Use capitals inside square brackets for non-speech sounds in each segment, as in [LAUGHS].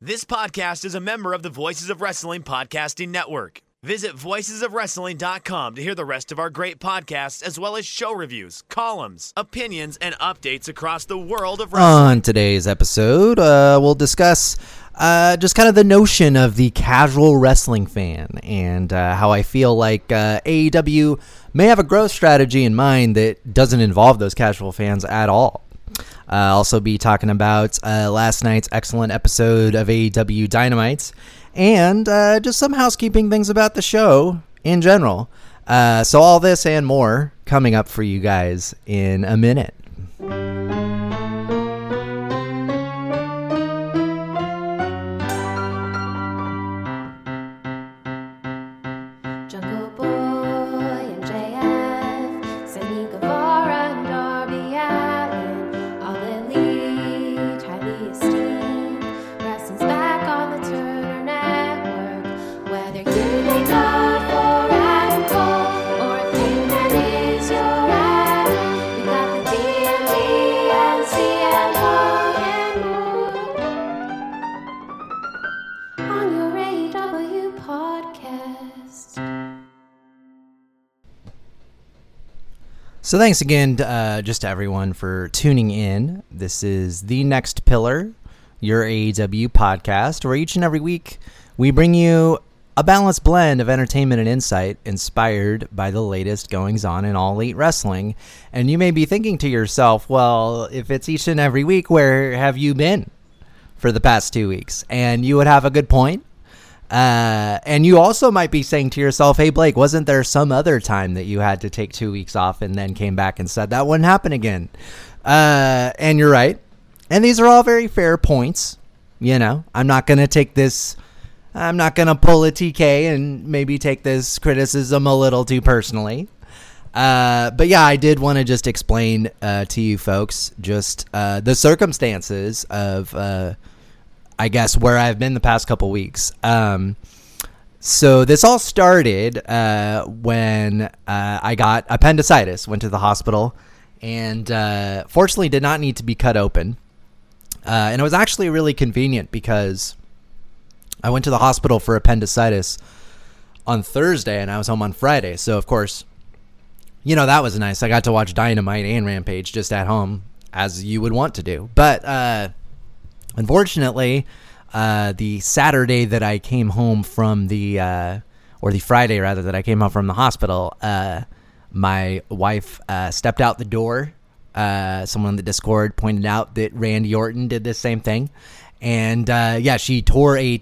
This podcast is a member of the Voices of Wrestling Podcasting Network. Visit voicesofwrestling.com to hear the rest of our great podcasts, as well as show reviews, columns, opinions, and updates across the world of wrestling. On today's episode, uh, we'll discuss uh, just kind of the notion of the casual wrestling fan and uh, how I feel like uh, AEW may have a growth strategy in mind that doesn't involve those casual fans at all. Uh, also be talking about uh, last night's excellent episode of AEW Dynamite and uh, just some housekeeping things about the show in general. Uh, so, all this and more coming up for you guys in a minute. So thanks again, uh, just to everyone for tuning in. This is the next pillar, your AEW podcast, where each and every week we bring you a balanced blend of entertainment and insight inspired by the latest goings on in all elite wrestling. And you may be thinking to yourself, well, if it's each and every week, where have you been for the past two weeks? And you would have a good point. Uh, and you also might be saying to yourself, hey, Blake, wasn't there some other time that you had to take two weeks off and then came back and said that wouldn't happen again? Uh, and you're right. And these are all very fair points. You know, I'm not going to take this, I'm not going to pull a TK and maybe take this criticism a little too personally. Uh, but yeah, I did want to just explain uh, to you folks just uh, the circumstances of uh, I guess where I've been the past couple weeks. Um, so this all started uh, when uh, I got appendicitis. Went to the hospital, and uh, fortunately did not need to be cut open. Uh, and it was actually really convenient because I went to the hospital for appendicitis on Thursday, and I was home on Friday. So of course, you know that was nice. I got to watch Dynamite and Rampage just at home, as you would want to do. But uh, unfortunately, uh, the Saturday that I came home from the, uh, or the Friday rather that I came home from the hospital, uh, my wife uh, stepped out the door. Uh, someone in the Discord pointed out that Randy Orton did the same thing, and uh, yeah, she tore a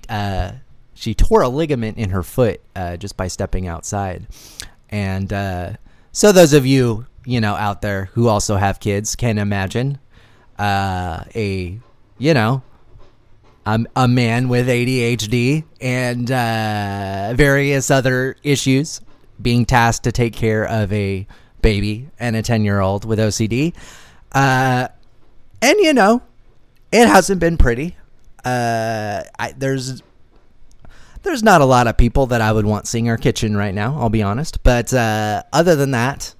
she tore a ligament in her foot just by stepping outside. And so, those of you you know out there who also have kids can imagine a you know um, a man with ADHD and uh, various other issues being tasked to take care of a baby and a 10 year old with OCD. Uh, and, you know, it hasn't been pretty. Uh, I, there's there's not a lot of people that I would want seeing our kitchen right now, I'll be honest. But uh, other than that,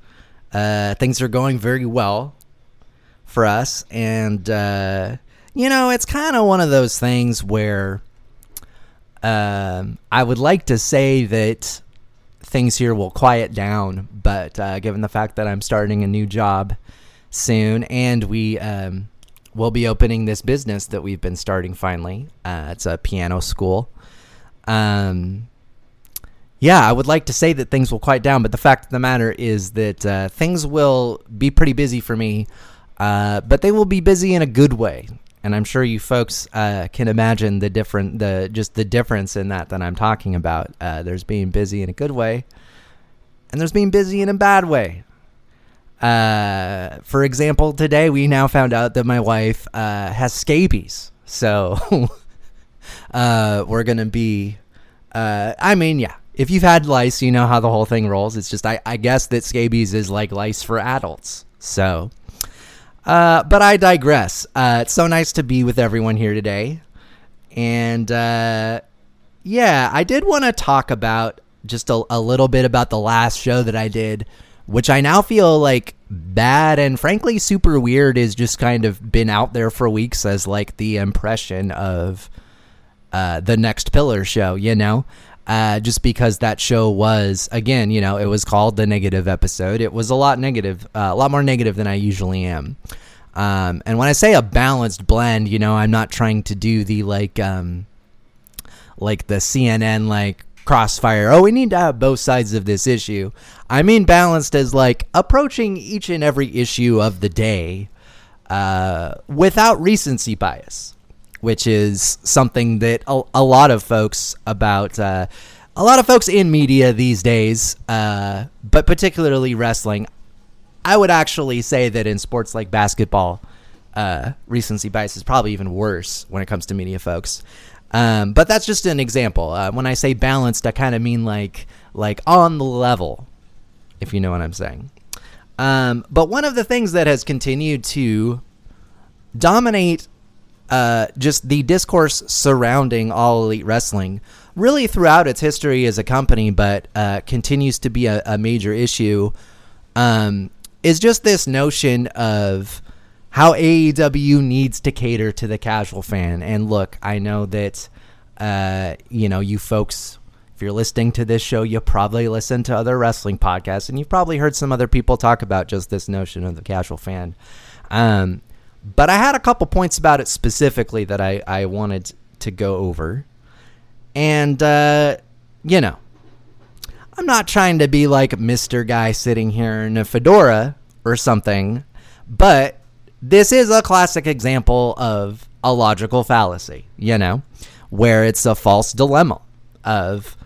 uh, things are going very well for us. And, uh, you know, it's kind of one of those things where um, I would like to say that things here will quiet down, but uh, given the fact that I'm starting a new job soon and we um, will be opening this business that we've been starting finally, uh, it's a piano school. Um, yeah, I would like to say that things will quiet down, but the fact of the matter is that uh, things will be pretty busy for me, uh, but they will be busy in a good way. And I'm sure you folks uh, can imagine the different, the just the difference in that that I'm talking about. Uh, there's being busy in a good way, and there's being busy in a bad way. Uh, for example, today we now found out that my wife uh, has scabies, so [LAUGHS] uh, we're gonna be. Uh, I mean, yeah. If you've had lice, you know how the whole thing rolls. It's just I, I guess that scabies is like lice for adults. So, uh, but I digress. Uh, it's so nice to be with everyone here today, and uh, yeah, I did want to talk about just a, a little bit about the last show that I did, which I now feel like bad and frankly super weird is just kind of been out there for weeks as like the impression of uh, the Next Pillar show, you know? Uh, just because that show was, again, you know, it was called the negative episode. It was a lot negative, uh, a lot more negative than I usually am. Um, and when I say a balanced blend, you know, I'm not trying to do the like, um, like the CNN like crossfire. Oh, we need to have both sides of this issue. I mean, balanced as like approaching each and every issue of the day uh, without recency bias, which is something that a, a lot of folks about. Uh, a lot of folks in media these days, uh, but particularly wrestling, I would actually say that in sports like basketball, uh, recency bias is probably even worse when it comes to media folks. Um, but that's just an example. Uh, when I say balanced, I kind of mean like like on the level, if you know what I'm saying. Um, but one of the things that has continued to dominate uh, just the discourse surrounding all elite wrestling, really throughout its history as a company, but uh, continues to be a, a major issue, um, is just this notion of how AEW needs to cater to the casual fan. And look, I know that, uh, you know, you folks, if you're listening to this show, you probably listen to other wrestling podcasts, and you've probably heard some other people talk about just this notion of the casual fan. Um, but I had a couple points about it specifically that I, I wanted to go over. And, uh, you know, I'm not trying to be like Mr. Guy sitting here in a fedora or something, but this is a classic example of a logical fallacy, you know, where it's a false dilemma of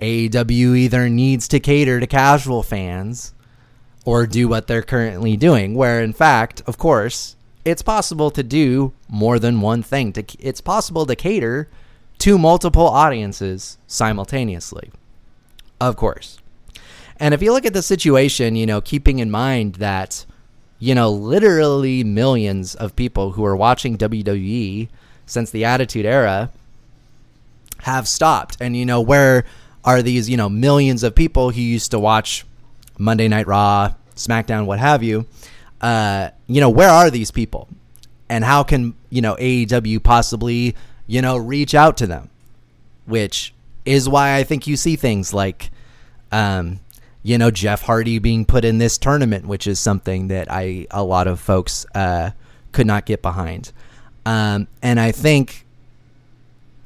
AEW either needs to cater to casual fans or do what they're currently doing, where in fact, of course, it's possible to do more than one thing. To it's possible to cater to multiple audiences simultaneously. Of course. And if you look at the situation, you know, keeping in mind that you know, literally millions of people who are watching WWE since the Attitude Era have stopped. And you know, where are these, you know, millions of people who used to watch Monday Night Raw, SmackDown, what have you? Uh, you know, where are these people? And how can, you know, AEW possibly, you know, reach out to them? Which is why I think you see things like, um, you know, Jeff Hardy being put in this tournament, which is something that I, a lot of folks, uh, could not get behind. Um, and I think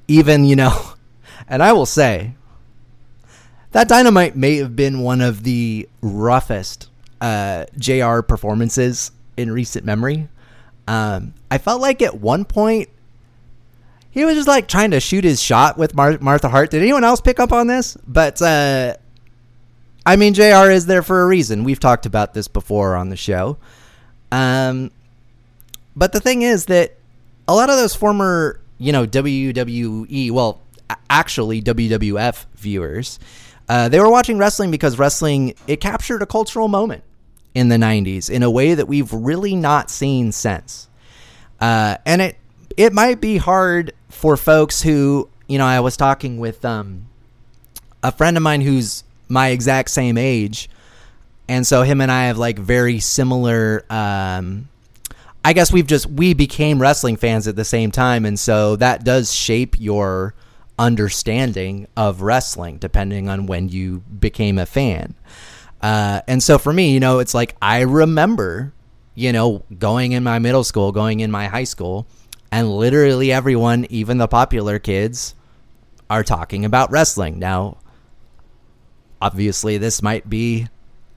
even, you know, [LAUGHS] and I will say, that Dynamite may have been one of the roughest uh, JR performances in recent memory. Um, I felt like at one point he was just like trying to shoot his shot with Mar- Martha Hart. Did anyone else pick up on this? But uh, I mean, JR is there for a reason. We've talked about this before on the show. Um, but the thing is that a lot of those former, you know, WWE, well, actually WWF viewers, uh, they were watching wrestling because wrestling it captured a cultural moment in the 90s in a way that we've really not seen since. Uh, and it it might be hard for folks who, you know, I was talking with um, a friend of mine who's my exact same age. And so him and I have like very similar um, I guess we've just we became wrestling fans at the same time and so that does shape your understanding of wrestling depending on when you became a fan. Uh, and so for me, you know, it's like I remember, you know, going in my middle school, going in my high school, and literally everyone, even the popular kids, are talking about wrestling. Now, obviously, this might be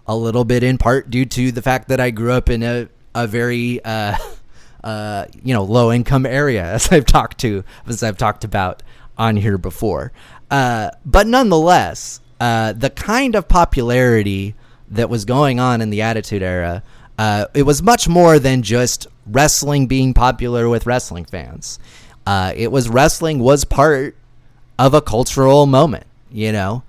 a little bit in part due to the fact that I grew up in a, a very, uh, [LAUGHS] uh, you know, low income area, [LAUGHS] as I've talked to, as I've talked about on here before. Uh, but nonetheless, uh, the kind of popularity that was going on in the Attitude Era, uh, it was much more than just wrestling being popular with wrestling fans. Uh, it was wrestling was part of a cultural moment. You know,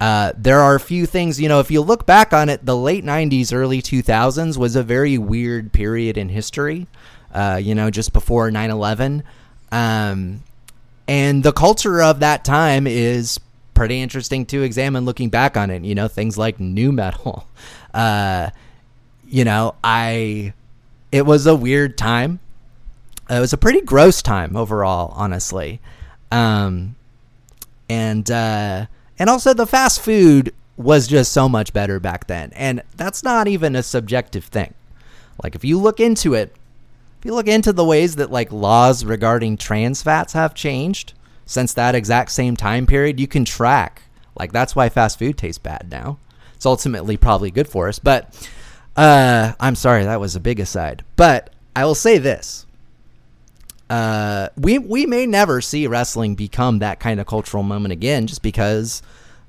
uh, there are a few things. You know, if you look back on it, the late '90s, early 2000s was a very weird period in history. Uh, you know, just before 9/11. Um, and the culture of that time is pretty interesting to examine looking back on it. You know, things like nu metal. [LAUGHS] Uh, you know, I it was a weird time. It was a pretty gross time overall, honestly. Um, and uh, and also the fast food was just so much better back then, and that's not even a subjective thing. Like if you look into it, if you look into the ways that like laws regarding trans fats have changed since that exact same time period, you can track. Like that's why fast food tastes bad now. It's ultimately probably good for us, but uh, I'm sorry that was a big aside. But I will say this: uh, we we may never see wrestling become that kind of cultural moment again, just because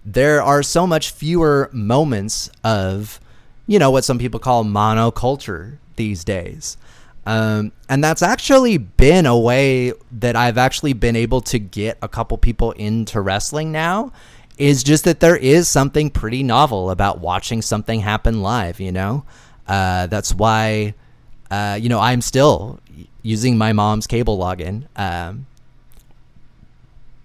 there are so much fewer moments of, you know, what some people call monoculture these days. Um, and that's actually been a way that I've actually been able to get a couple people into wrestling now. Is just that there is something pretty novel about watching something happen live, you know? Uh, that's why, uh, you know, I'm still using my mom's cable login. Um,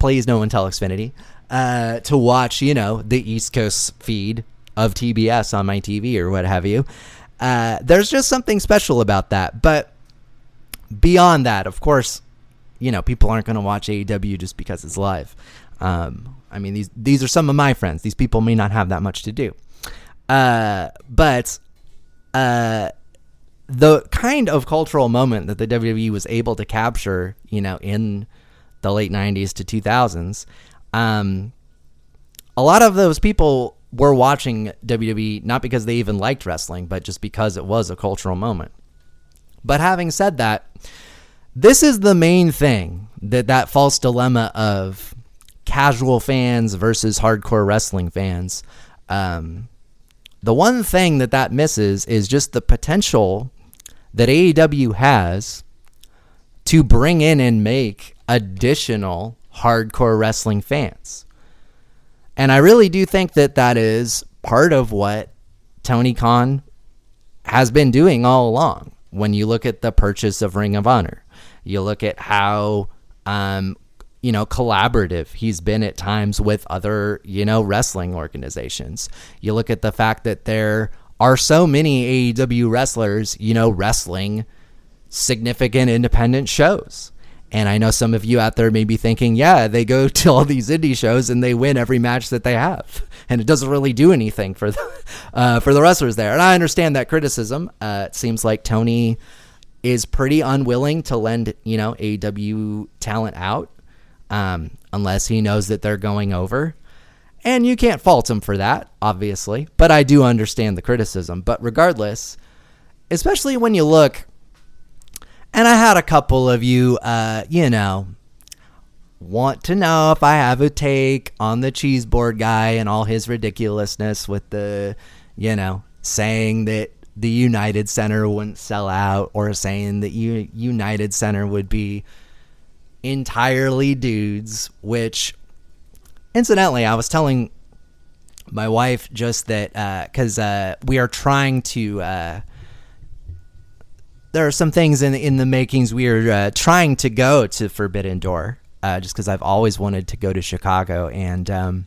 please, no one tell Xfinity uh, to watch, you know, the East Coast feed of TBS on my TV or what have you. Uh, there's just something special about that. But beyond that, of course, you know, people aren't going to watch AEW just because it's live. Um, I mean, these these are some of my friends. These people may not have that much to do, uh, but uh, the kind of cultural moment that the WWE was able to capture, you know, in the late '90s to 2000s, um, a lot of those people were watching WWE not because they even liked wrestling, but just because it was a cultural moment. But having said that, this is the main thing that that false dilemma of casual fans versus hardcore wrestling fans. Um, the one thing that that misses is just the potential that AEW has to bring in and make additional hardcore wrestling fans. And I really do think that that is part of what Tony Khan has been doing all along. When you look at the purchase of Ring of Honor, you look at how um, you know, collaborative he's been at times with other, you know, wrestling organizations. You look at the fact that there are so many AEW wrestlers, you know, wrestling significant independent shows. And I know some of you out there may be thinking, yeah, they go [LAUGHS] to all these indie shows and they win every match that they have, [LAUGHS] and it doesn't really do anything for the [LAUGHS] uh, for the wrestlers there. And I understand that criticism. Uh, it seems like Tony is pretty unwilling to lend you know AEW talent out um, unless he knows that they're going over. And you can't fault him for that, obviously. But I do understand the criticism. But regardless, especially when you look, and I had a couple of you, uh, you know, want to know if I have a take on the cheese board guy and all his ridiculousness with the, you know, saying that the United Center wouldn't sell out or saying that U- United Center would be entirely dudes, which incidentally, I was telling my wife just that because uh, uh, we are trying to. Uh, there are some things in in the makings. We are uh, trying to go to Forbidden Door, uh, just because I've always wanted to go to Chicago. And um,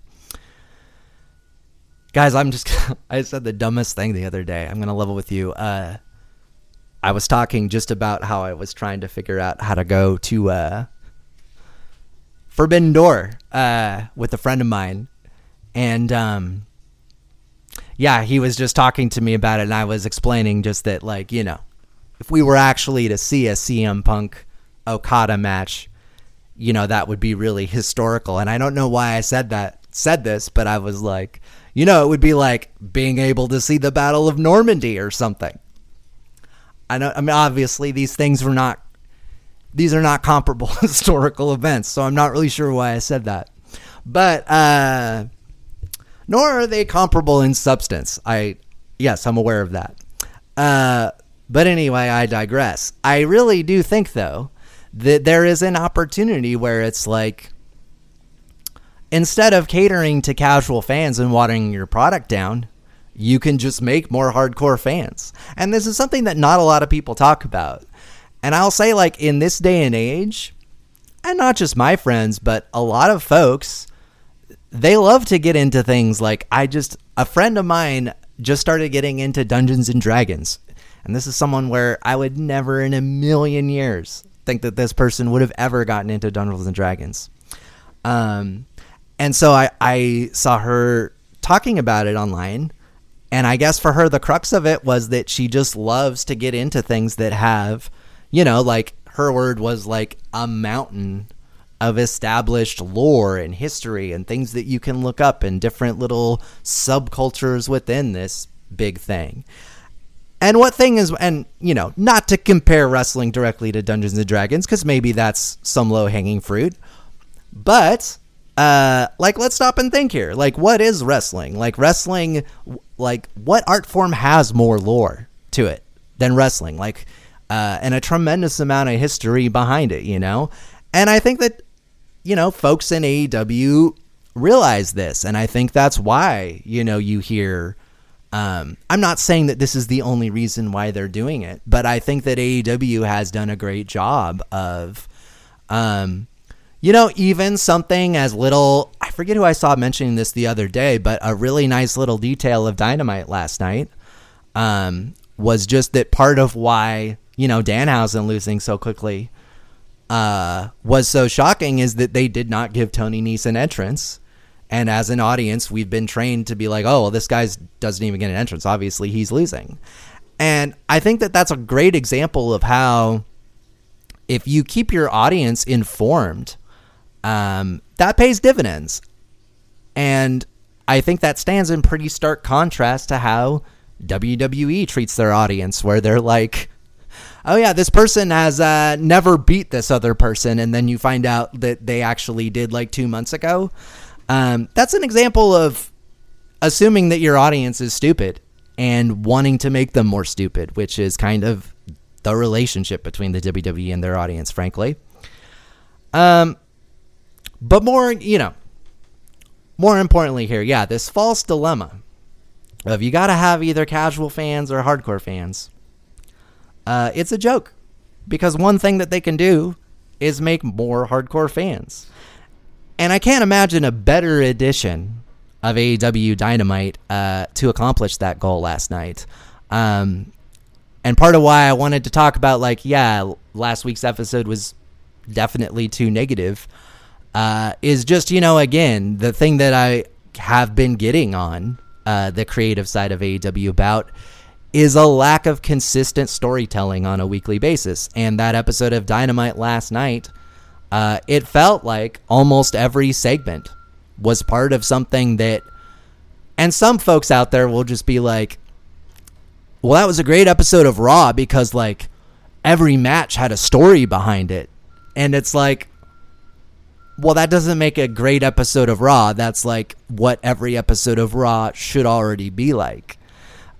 guys, I'm just [LAUGHS] I said the dumbest thing the other day. I'm gonna level with you. Uh, I was talking just about how I was trying to figure out how to go to Forbidden Door uh, with a friend of mine, and um, yeah, he was just talking to me about it, and I was explaining just that, like, you know, if we were actually to see a CM Punk Okada match, you know, that would be really historical. And I don't know why I said that, said this, but I was like, you know, it would be like being able to see the Battle of Normandy or something. I know. I mean, obviously, these things were not these are not comparable [LAUGHS] historical events, so I'm not really sure why I said that. But uh, nor are they comparable in substance. I yes, I'm aware of that. Uh, but anyway, I digress. I really do think though that there is an opportunity where it's like instead of catering to casual fans and watering your product down, you can just make more hardcore fans. And this is something that not a lot of people talk about. And I'll say, like, in this day and age, and not just my friends, but a lot of folks, they love to get into things like I just, a friend of mine just started getting into Dungeons and Dragons. And this is someone where I would never in a million years think that this person would have ever gotten into Dungeons and Dragons. Um, and so I, I saw her talking about it online. And I guess for her, the crux of it was that she just loves to get into things that have, you know, like her word was like a mountain of established lore and history and things that you can look up and different little subcultures within this big thing. And what thing is, and you know, not to compare wrestling directly to Dungeons and Dragons, because maybe that's some low hanging fruit, but uh, like let's stop and think here. Like, what is wrestling? Like wrestling, like what art form has more lore to it than wrestling? Like, uh, and a tremendous amount of history behind it, you know. And I think that you know, folks in AEW realize this, and I think that's why you know you hear. Um, I'm not saying that this is the only reason why they're doing it, but I think that AEW has done a great job of, um, you know, even something as little. I forget who I saw mentioning this the other day, but a really nice little detail of Dynamite last night um, was just that part of why you know Danhausen losing so quickly uh, was so shocking is that they did not give Tony Nese an entrance. And as an audience, we've been trained to be like, oh, well, this guy doesn't even get an entrance. Obviously, he's losing. And I think that that's a great example of how, if you keep your audience informed, um, that pays dividends. And I think that stands in pretty stark contrast to how WWE treats their audience, where they're like, oh yeah, this person has uh, never beat this other person, and then you find out that they actually did like two months ago. Um, that's an example of assuming that your audience is stupid and wanting to make them more stupid, which is kind of the relationship between the WWE and their audience, frankly. Um, but more, you know, more importantly here, yeah, this false dilemma of you got to have either casual fans or hardcore fans. Uh, it's a joke because one thing that they can do is make more hardcore fans. And I can't imagine a better edition of AEW Dynamite uh, to accomplish that goal last night. Um, and part of why I wanted to talk about, like, yeah, last week's episode was definitely too negative, uh, is just, you know, again, the thing that I have been getting on uh, the creative side of AEW about is a lack of consistent storytelling on a weekly basis. And that episode of Dynamite last night, uh, it felt like almost every segment was part of something that. And some folks out there will just be like, well, that was a great episode of Raw because, like, every match had a story behind it. And it's like, well, that doesn't make a great episode of Raw. That's like what every episode of Raw should already be like.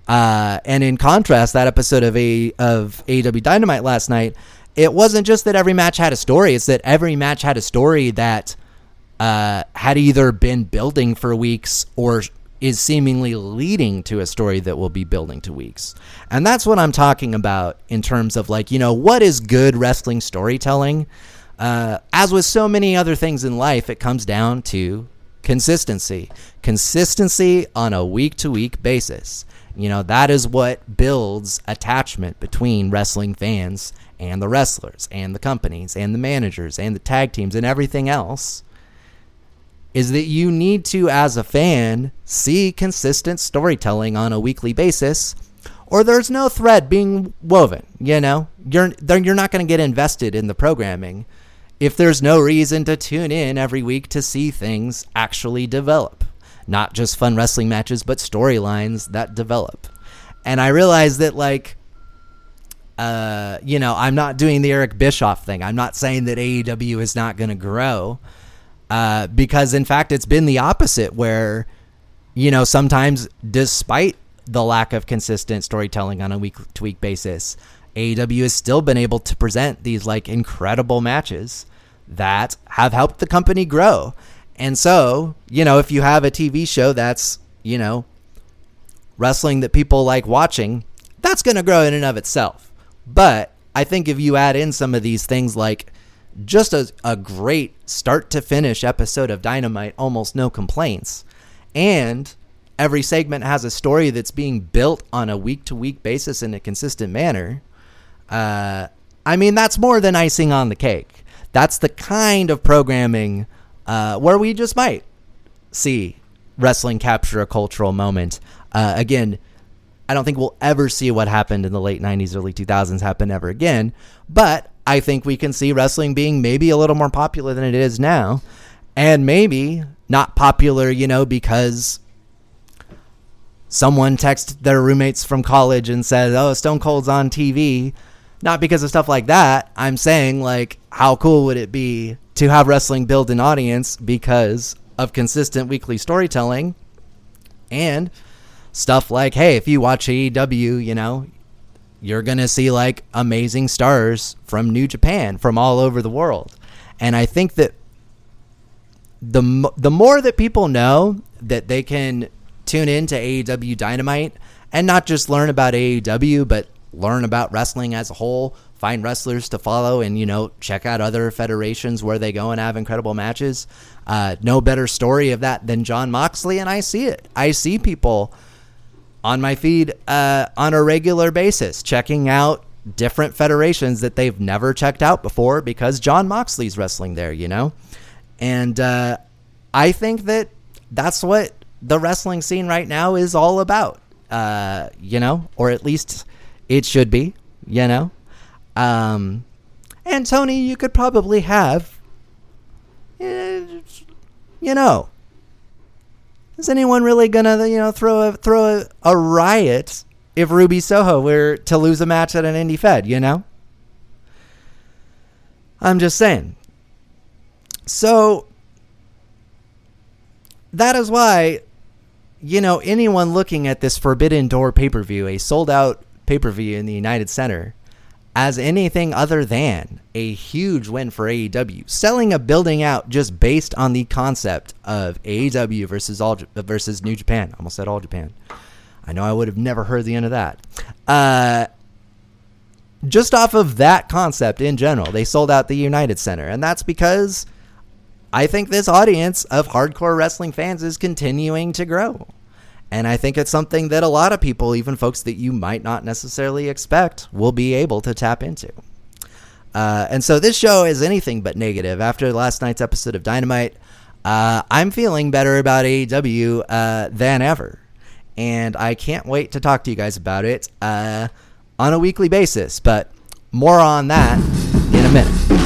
Uh, and in contrast, that episode of a of AEW Dynamite last night, it wasn't just that every match had a story; it's that every match had a story that uh, had either been building for weeks or is seemingly leading to a story that will be building to weeks. And that's what I'm talking about in terms of like, you know, what is good wrestling storytelling? Uh, as with so many other things in life, it comes down to consistency. Consistency on a week to week basis. You know, that is what builds attachment between wrestling fans and the wrestlers and the companies and the managers and the tag teams and everything else. Is that you need to, as a fan, see consistent storytelling on a weekly basis, or there's no thread being woven. You know, you're you're not going to get invested in the programming if there's no reason to tune in every week to see things actually develop not just fun wrestling matches, but storylines that develop. And I realized that, like, uh, you know, I'm not doing the Eric Bischoff thing. I'm not saying that AEW is not going to grow, uh, because in fact, it's been the opposite. Where, you know, sometimes despite the lack of consistent storytelling on a week to week basis, AEW has still been able to present these like incredible matches that have helped the company grow. And so, you know, if you have a TV show that's, you know, wrestling that people like watching, that's going to grow in and of itself. But I think if you add in some of these things like just a, a great start to finish episode of Dynamite, almost no complaints, and every segment has a story that's being built on a week to week basis in a consistent manner, uh, I mean, that's more than icing on the cake. That's the kind of programming uh, where we just might see wrestling capture a cultural moment. Uh, again, I don't think we'll ever see what happened in the late 90s, early 2000s happen ever again. But I think we can see wrestling being maybe a little more popular than it is now. And maybe not popular, you know, because someone texted their roommates from college and said, "Oh, Stone Cold's on TV." Not because of stuff like that. I'm saying like how cool would it be to have wrestling build an audience because of consistent weekly storytelling and stuff like, hey, if you watch AEW, you know, you're going to see like amazing stars from New Japan from all over the world. And I think that the the more that people know that they can tune into AEW Dynamite and not just learn about AEW, but learn about wrestling as a whole, find wrestlers to follow, and you know check out other federations where they go and have incredible matches. Uh, no better story of that than Jon Moxley, and I see it. I see people on my feed uh, on a regular basis checking out different federations that they've never checked out before because Jon Moxley's wrestling there, you know? And uh, I think that that's what the wrestling scene right now is all about, uh, you know, or at least it should be, you know. Um, and Tony, you could probably have, eh, you know, is anyone really gonna, you know, throw a throw a, a riot if Ruby Soho were to lose a match at an indie fed? You know. I'm just saying. So that is why, you know, anyone looking at this Forbidden Door pay per view, a sold out pay per view in the United Center, as anything other than a huge win for AEW, selling a building out just based on the concept of AEW versus all versus New Japan. Almost said All Japan. I know I would have never heard the end of that. Uh, just off of that concept in general, they sold out the United Center, and that's because I think this audience of hardcore wrestling fans is continuing to grow. And I think it's something that a lot of people, even folks that you might not necessarily expect, will be able to tap into. Uh, and so this show is anything but negative. After last night's episode of Dynamite, uh, I'm feeling better about AEW uh, than ever. And I can't wait to talk to you guys about it uh, on a weekly basis. But more on that in a minute.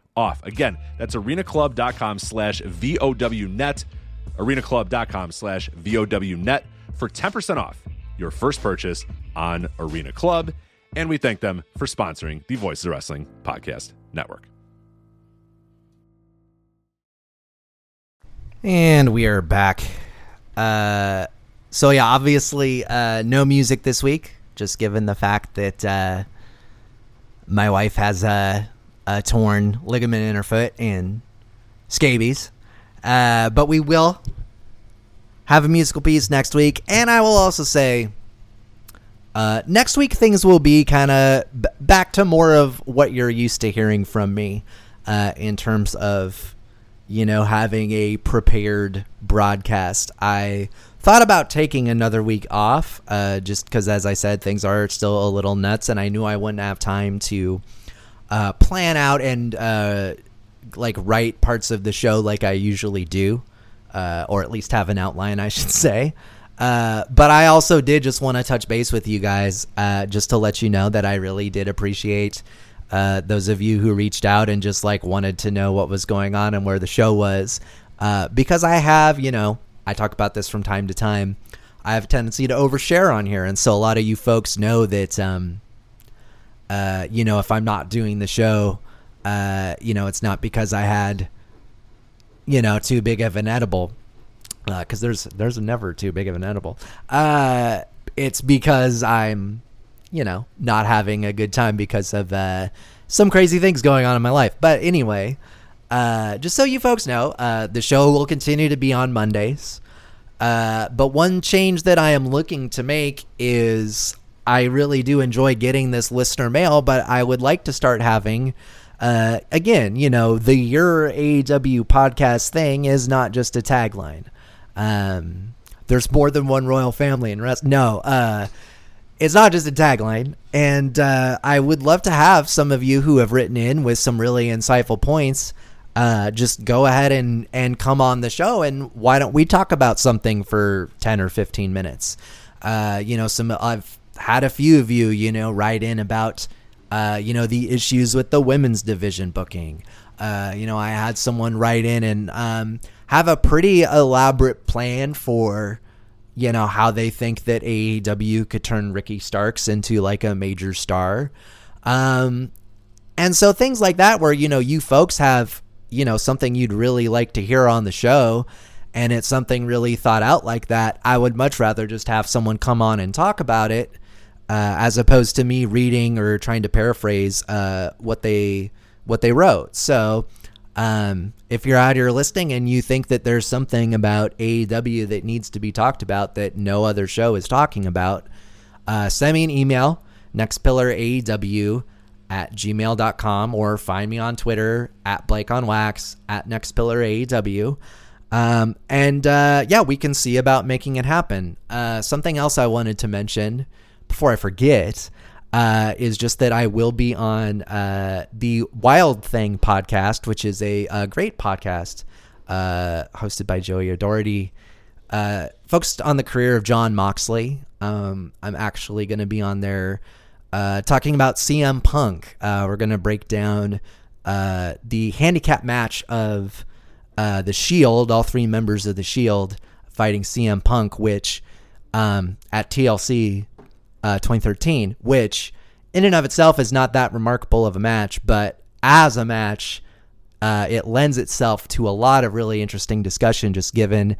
off. Again, that's arenaclub.com slash VOWnet. arenaclub.com slash VOWnet for 10% off your first purchase on Arena Club. And we thank them for sponsoring the Voices of Wrestling Podcast Network. And we are back. Uh, so yeah, obviously, uh, no music this week, just given the fact that uh, my wife has a, a torn ligament in her foot and scabies. Uh, but we will have a musical piece next week, and I will also say. Uh, next week, things will be kind of b- back to more of what you're used to hearing from me uh, in terms of you know, having a prepared broadcast. I thought about taking another week off, uh, just because, as I said, things are still a little nuts, and I knew I wouldn't have time to uh, plan out and uh, like write parts of the show like I usually do, uh, or at least have an outline, I should [LAUGHS] say. Uh, but I also did just want to touch base with you guys, uh, just to let you know that I really did appreciate uh, those of you who reached out and just like wanted to know what was going on and where the show was. Uh, because I have, you know, I talk about this from time to time. I have a tendency to overshare on here, and so a lot of you folks know that, um, uh, you know, if I'm not doing the show, uh, you know, it's not because I had, you know, too big of an edible, because there's there's never too big of an edible. Uh, it's because I'm you know, not having a good time because of uh, some crazy things going on in my life. But anyway, uh, just so you folks know, uh, the show will continue to be on Mondays. Uh, but one change that I am looking to make is I really do enjoy getting this listener mail, but I would like to start having. Uh, again, you know, the Your AEW podcast thing is not just a tagline. Um, there's more than one royal family in rest. No, uh, it's not just a tagline. And uh, I would love to have some of you who have written in with some really insightful points. Uh, just go ahead and, and come on the show, and why don't we talk about something for ten or fifteen minutes? Uh, you know, some I've had a few of you, you know, write in about, uh, you know, the issues with the women's division booking. Uh, you know, I had someone write in and um, have a pretty elaborate plan for you know how they think that AEW could turn Ricky Starks into like a major star. Um and so things like that where you know you folks have, you know, something you'd really like to hear on the show and it's something really thought out like that, I would much rather just have someone come on and talk about it uh, as opposed to me reading or trying to paraphrase uh, what they what they wrote. So um, if you're out here listening and you think that there's something about AEW that needs to be talked about that no other show is talking about, uh, send me an email nextpillaraew at gmail.com or find me on Twitter at Blake on Wax at nextpillaraew. Um, and uh, yeah, we can see about making it happen. Uh, something else I wanted to mention before I forget uh, is just that I will be on uh, the Wild Thing podcast, which is a, a great podcast uh, hosted by Joey O'Doherty, uh, focused on the career of Jon Moxley. Um, I'm actually going to be on there uh, talking about CM Punk. Uh, we're going to break down the handicap match of the Shield, all three members of the Shield fighting CM Punk, which um, at TLC uh, 2013, which in and of itself is not that remarkable of a match, but as a match, uh, it lends itself to a lot of really interesting discussion, just given,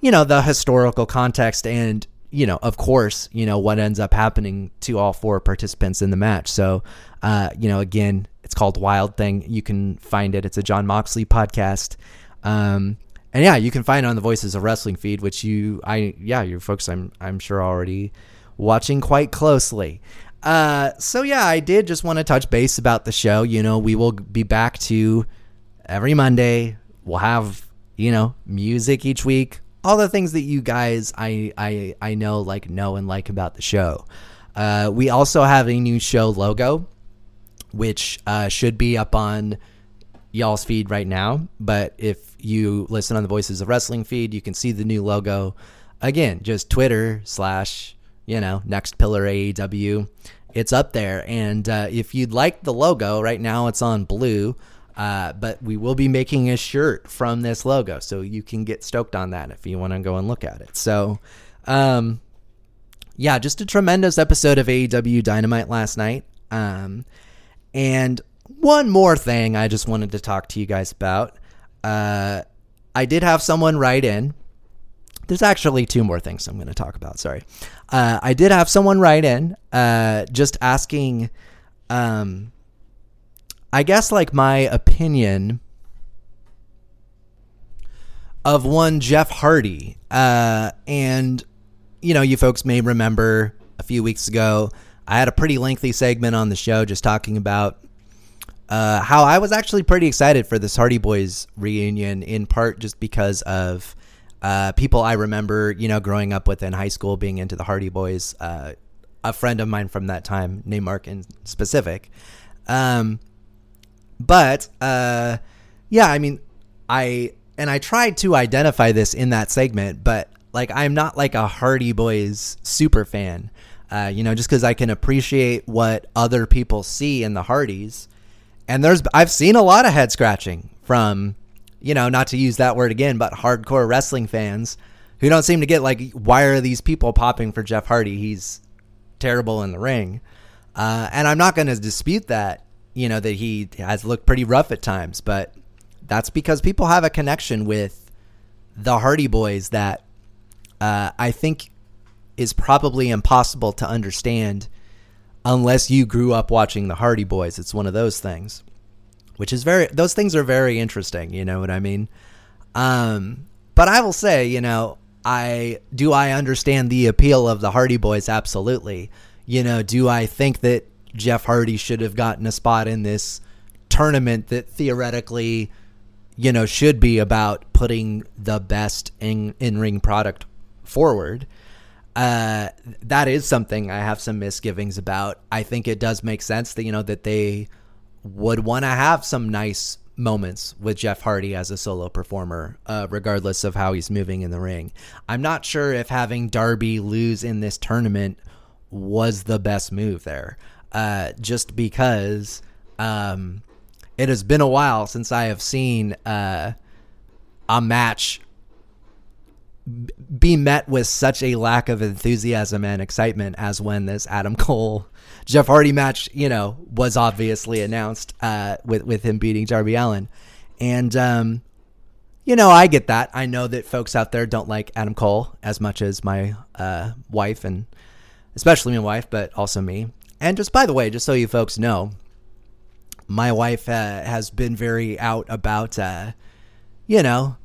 you know, the historical context and, you know, of course, you know, what ends up happening to all four participants in the match. So, uh, you know, again, it's called Wild Thing. You can find it. It's a Jon Moxley podcast. Um, and yeah, you can find it on the Voices of Wrestling feed, which you, I, yeah, you folks, I'm, I'm sure already watching quite closely. Uh, so yeah, I did just want to touch base about the show. You know, we will be back to every Monday. We'll have you know music each week, all the things that you guys I I I know like know and like about the show. Uh, we also have a new show logo, which uh, should be up on y'all's feed right now. But if you listen on the Voices of Wrestling feed, you can see the new logo. Again, just Twitter slash you know, next pillar AEW. It's up there. And uh, if you'd like the logo, right now it's on blue. Uh, but we will be making a shirt from this logo, so you can get stoked on that if you want to go and look at it. So, um, yeah, just a tremendous episode of AEW Dynamite last night. Um, and one more thing I just wanted to talk to you guys about. Uh, I did have someone write in there's actually two more things I'm going to talk about. Sorry. Uh, I did have someone write in uh, just asking, um, I guess, like my opinion of one Jeff Hardy. Uh, and, you know, you folks may remember a few weeks ago, I had a pretty lengthy segment on the show just talking about uh, how I was actually pretty excited for this Hardy Boys reunion, in part just because of uh, people I remember, you know, growing up with in high school, being into the Hardy Boys. Uh, a friend of mine from that time, named Mark in specific. Um, but uh, yeah, I mean, I and I tried to identify this in that segment, but like I'm not like a Hardy Boys super fan. Uh, you know, just because I can appreciate what other people see in the Hardys, and there's I've seen a lot of head scratching from you know, not to use that word again, but hardcore wrestling fans who don't seem to get like, why are these people popping for Jeff Hardy? He's terrible in the ring. Uh, and I'm not going to dispute that, you know, that he has looked pretty rough at times, but that's because people have a connection with the Hardy Boys that uh, I think is probably impossible to understand unless you grew up watching the Hardy Boys. It's one of those things which is very those things are very interesting you know what i mean? Um but i will say you know i do i understand the appeal of the hardy boys? Absolutely. You know do i think that jeff hardy should have gotten a spot in this tournament that theoretically you know should be about putting the best in in ring product forward? Uh, that is something I have some misgivings about. I think it does make sense that you know that they would want to have some nice moments with Jeff Hardy as a solo performer, uh, regardless of how he's moving in the ring. I'm not sure if having Darby lose in this tournament was the best move there, uh, just because um, it has been a while since I have seen uh, a match be met with such a lack of enthusiasm and excitement as when this Adam Cole Jeff Hardy match, you know, was obviously announced uh, with with him beating Darby Allin, and um, you know, I get that. I know that folks out there don't like Adam Cole as much as my uh, wife and especially my wife, but also me. And just by the way, just so you folks know, my wife uh, has been very out about, uh, you know,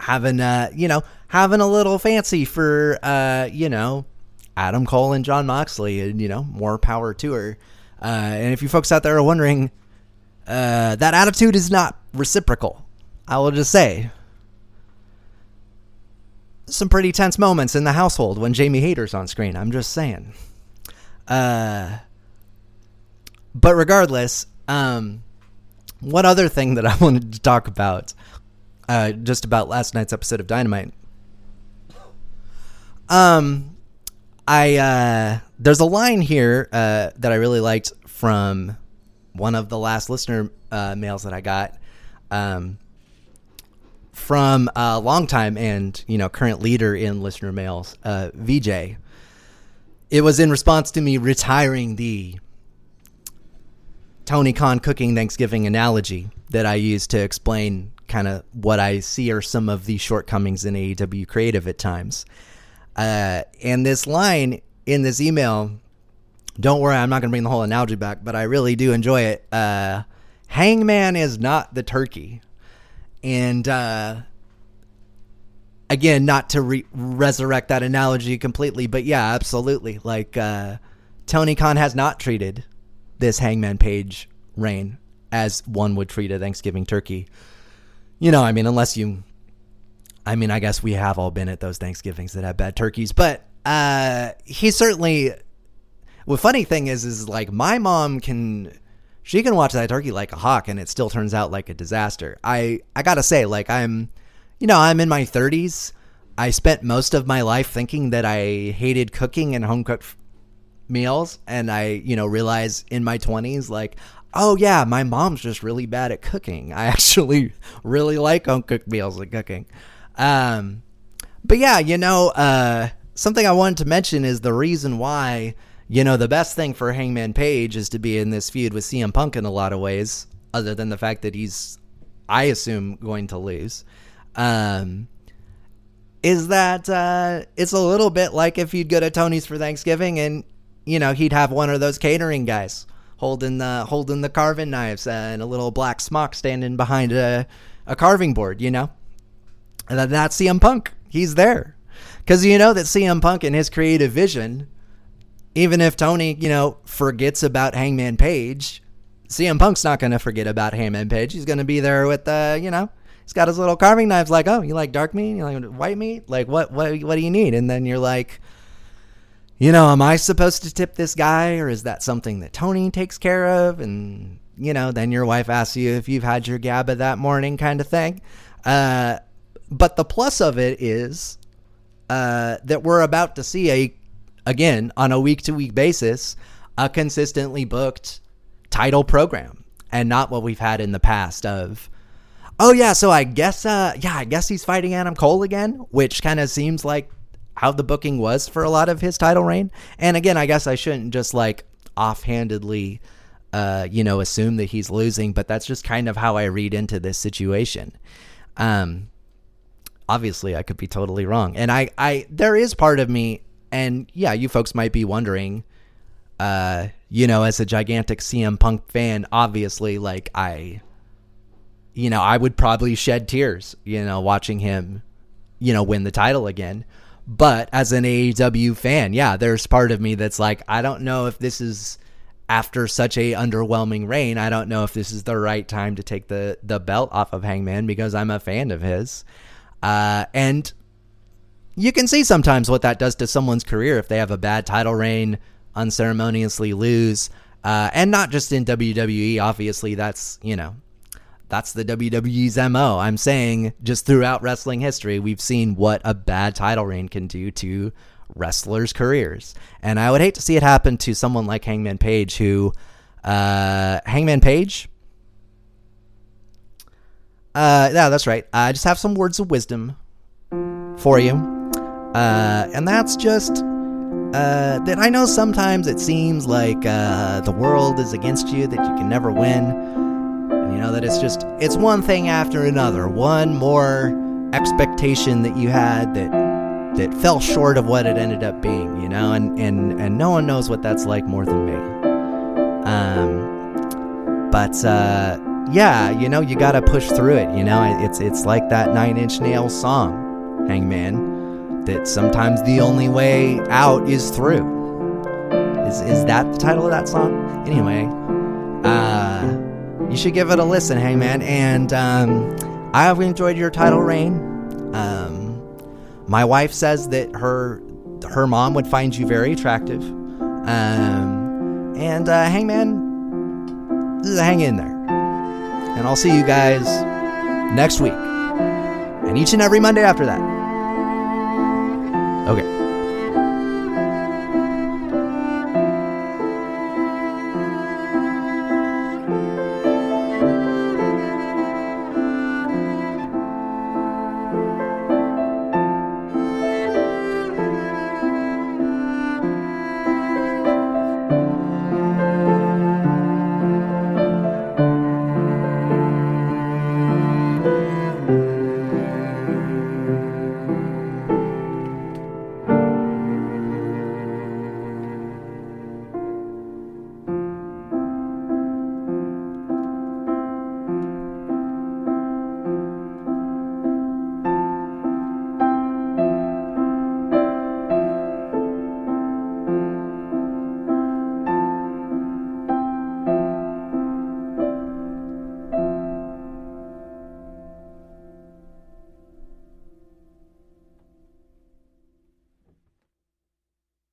having, uh, you know, having a little fancy for, uh, you know, Adam Cole and Jon Moxley, and you know, more power to her. Uh, and if you folks out there are wondering, uh, that attitude is not reciprocal. I will just say, some pretty tense moments in the household when Jamie Hayter's on screen. I'm just saying. Uh, but regardless, um, one other thing that I [LAUGHS] wanted to talk about, uh, just about last night's episode of Dynamite. Um, I uh, there's a line here uh, that I really liked from one of the last listener uh, mails that I got. Um, from a longtime and you know current leader in listener mails, uh, VJ. It was in response to me retiring the Tony Khan cooking Thanksgiving analogy that I used to explain kind of what I see are some of the shortcomings in AEW creative at times. Uh, and this line in this email, don't worry, I'm not going to bring the whole analogy back, but I really do enjoy it. Uh, Hangman is not the turkey and uh, again, not to re- resurrect that analogy completely, but yeah, absolutely. Like uh, Tony Khan has not treated this Hangman Page reign as one would treat a Thanksgiving turkey. You know, I mean, unless you, I mean, I guess we have all been at those Thanksgivings that have bad turkeys, but uh, he certainly. Well, funny thing is, is like my mom can she can watch that turkey like a hawk and it still turns out like a disaster. I I got to say like I'm you know, I'm in my 30s. I spent most of my life thinking that I hated cooking and home cooked meals and I, you know, realize in my 20s like oh yeah, my mom's just really bad at cooking. I [LAUGHS] actually really like home cooked meals and cooking. Um but yeah, you know, uh something I wanted to mention is the reason why you know, the best thing for Hangman Page is to be in this feud with CM Punk in a lot of ways, other than the fact that he's, I assume, going to lose. Um, is that uh, it's a little bit like if you'd go to Tony's for Thanksgiving and you know he'd have one of those catering guys holding the holding the carving knives and a little black smock standing behind a a carving board, you know, and that's CM Punk. He's there because you know that CM Punk and his creative vision even if Tony, you know, forgets about Hangman Page, CM Punk's not going to forget about Hangman Page. He's going to be there with the, you know, he's got his little carving knives. Like, oh, you like dark meat? You like white meat? Like, what, what, what do you need? And then you're like, you know, am I supposed to tip this guy, or is that something that Tony takes care of? And you know, then your wife asks you if you've had your GABA that morning, kind of thing. Uh, but the plus of it is uh, that we're about to see a again, on a week to week basis, a consistently booked title program and not what we've had in the past of, oh, yeah, so I guess, uh, yeah, I guess he's fighting Adam Cole again, which kind of seems like how the booking was for a lot of his title reign. And again, I guess I shouldn't just like offhandedly, uh, you know, assume that he's losing, but that's just kind of how I read into this situation. Um, obviously I could be totally wrong. And I, I, there is part of me and yeah, you folks might be wondering, uh, you know, as a gigantic CM Punk fan, obviously, like I, you know, I would probably shed tears, you know, watching him, you know, win the title again. But as an AEW fan, yeah, there's part of me that's like, I don't know if this is after such a underwhelming reign. I don't know if this is the right time to take the the belt off of Hangman because I'm a fan of his. Uh, and you can see sometimes what that does to someone's career if they have a bad title reign, unceremoniously lose, uh, and not just in WWE. Obviously, that's you know, that's the WWE's mo. I'm saying just throughout wrestling history, we've seen what a bad title reign can do to wrestlers' careers, and I would hate to see it happen to someone like Hangman Page, who uh, Hangman Page. Uh, yeah, that's right. I just have some words of wisdom for you. Uh, and that's just uh, that I know sometimes it seems like uh, the world is against you, that you can never win. You know, that it's just, it's one thing after another. One more expectation that you had that that fell short of what it ended up being, you know, and, and, and no one knows what that's like more than me. Um, but, uh, yeah, you know, you gotta push through it, you know, it's, it's like that Nine Inch Nails song, Hangman that sometimes the only way out is through. Is is that the title of that song? Anyway, uh, you should give it a listen, hey man. And um, I have enjoyed your title reign. Um, my wife says that her her mom would find you very attractive. Um, and uh, hey man, hang in there. And I'll see you guys next week. And each and every Monday after that. Okay.